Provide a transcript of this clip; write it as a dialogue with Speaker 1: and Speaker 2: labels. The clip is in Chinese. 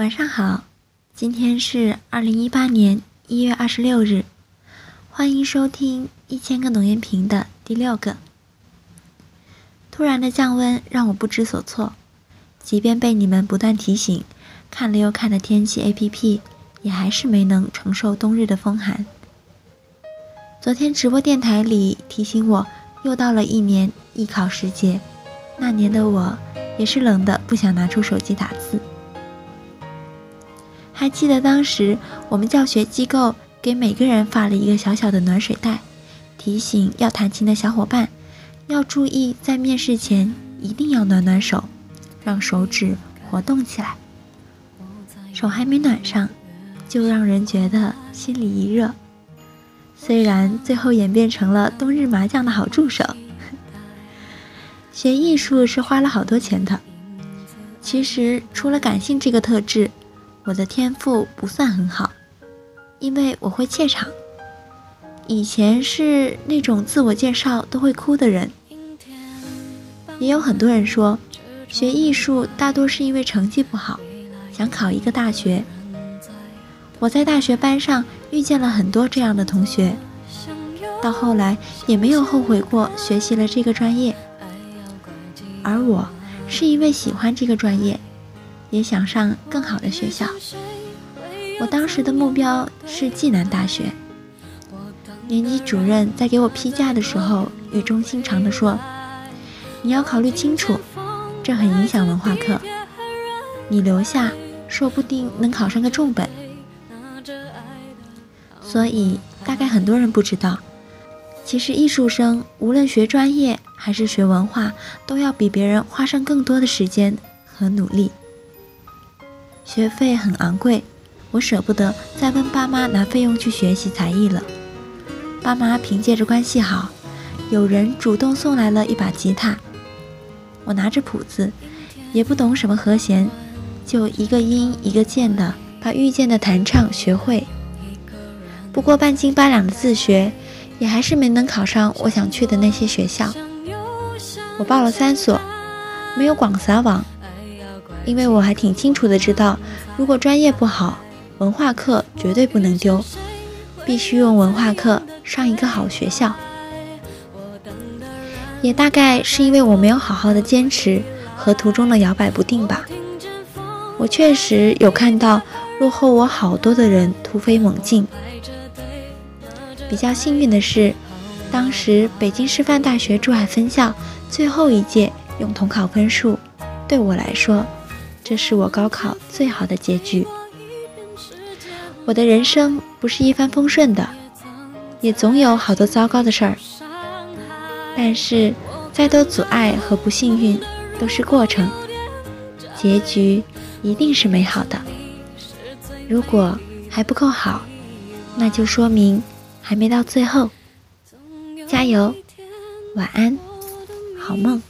Speaker 1: 晚上好，今天是二零一八年一月二十六日，欢迎收听一千个农研评的第六个。突然的降温让我不知所措，即便被你们不断提醒，看了又看的天气 APP，也还是没能承受冬日的风寒。昨天直播电台里提醒我，又到了一年艺考时节，那年的我也是冷的不想拿出手机打字。还记得当时我们教学机构给每个人发了一个小小的暖水袋，提醒要弹琴的小伙伴要注意，在面试前一定要暖暖手，让手指活动起来。手还没暖上，就让人觉得心里一热。虽然最后演变成了冬日麻将的好助手。学艺术是花了好多钱的，其实除了感性这个特质。我的天赋不算很好，因为我会怯场。以前是那种自我介绍都会哭的人。也有很多人说，学艺术大多是因为成绩不好，想考一个大学。我在大学班上遇见了很多这样的同学，到后来也没有后悔过学习了这个专业。而我是因为喜欢这个专业。也想上更好的学校。我当时的目标是暨南大学。年级主任在给我批假的时候，语重心长地说：“你要考虑清楚，这很影响文化课。你留下，说不定能考上个重本。”所以，大概很多人不知道，其实艺术生无论学专业还是学文化，都要比别人花上更多的时间和努力。学费很昂贵，我舍不得再问爸妈拿费用去学习才艺了。爸妈凭借着关系好，有人主动送来了一把吉他。我拿着谱子，也不懂什么和弦，就一个音一个键的把遇见的弹唱学会。不过半斤八两的自学，也还是没能考上我想去的那些学校。我报了三所，没有广撒网。因为我还挺清楚的知道，如果专业不好，文化课绝对不能丢，必须用文化课上一个好学校。也大概是因为我没有好好的坚持和途中的摇摆不定吧。我确实有看到落后我好多的人突飞猛进。比较幸运的是，当时北京师范大学珠海分校最后一届用统考分数，对我来说。这是我高考最好的结局。我的人生不是一帆风顺的，也总有好多糟糕的事儿。但是，再多阻碍和不幸运都是过程，结局一定是美好的。如果还不够好，那就说明还没到最后。加油，晚安，好梦。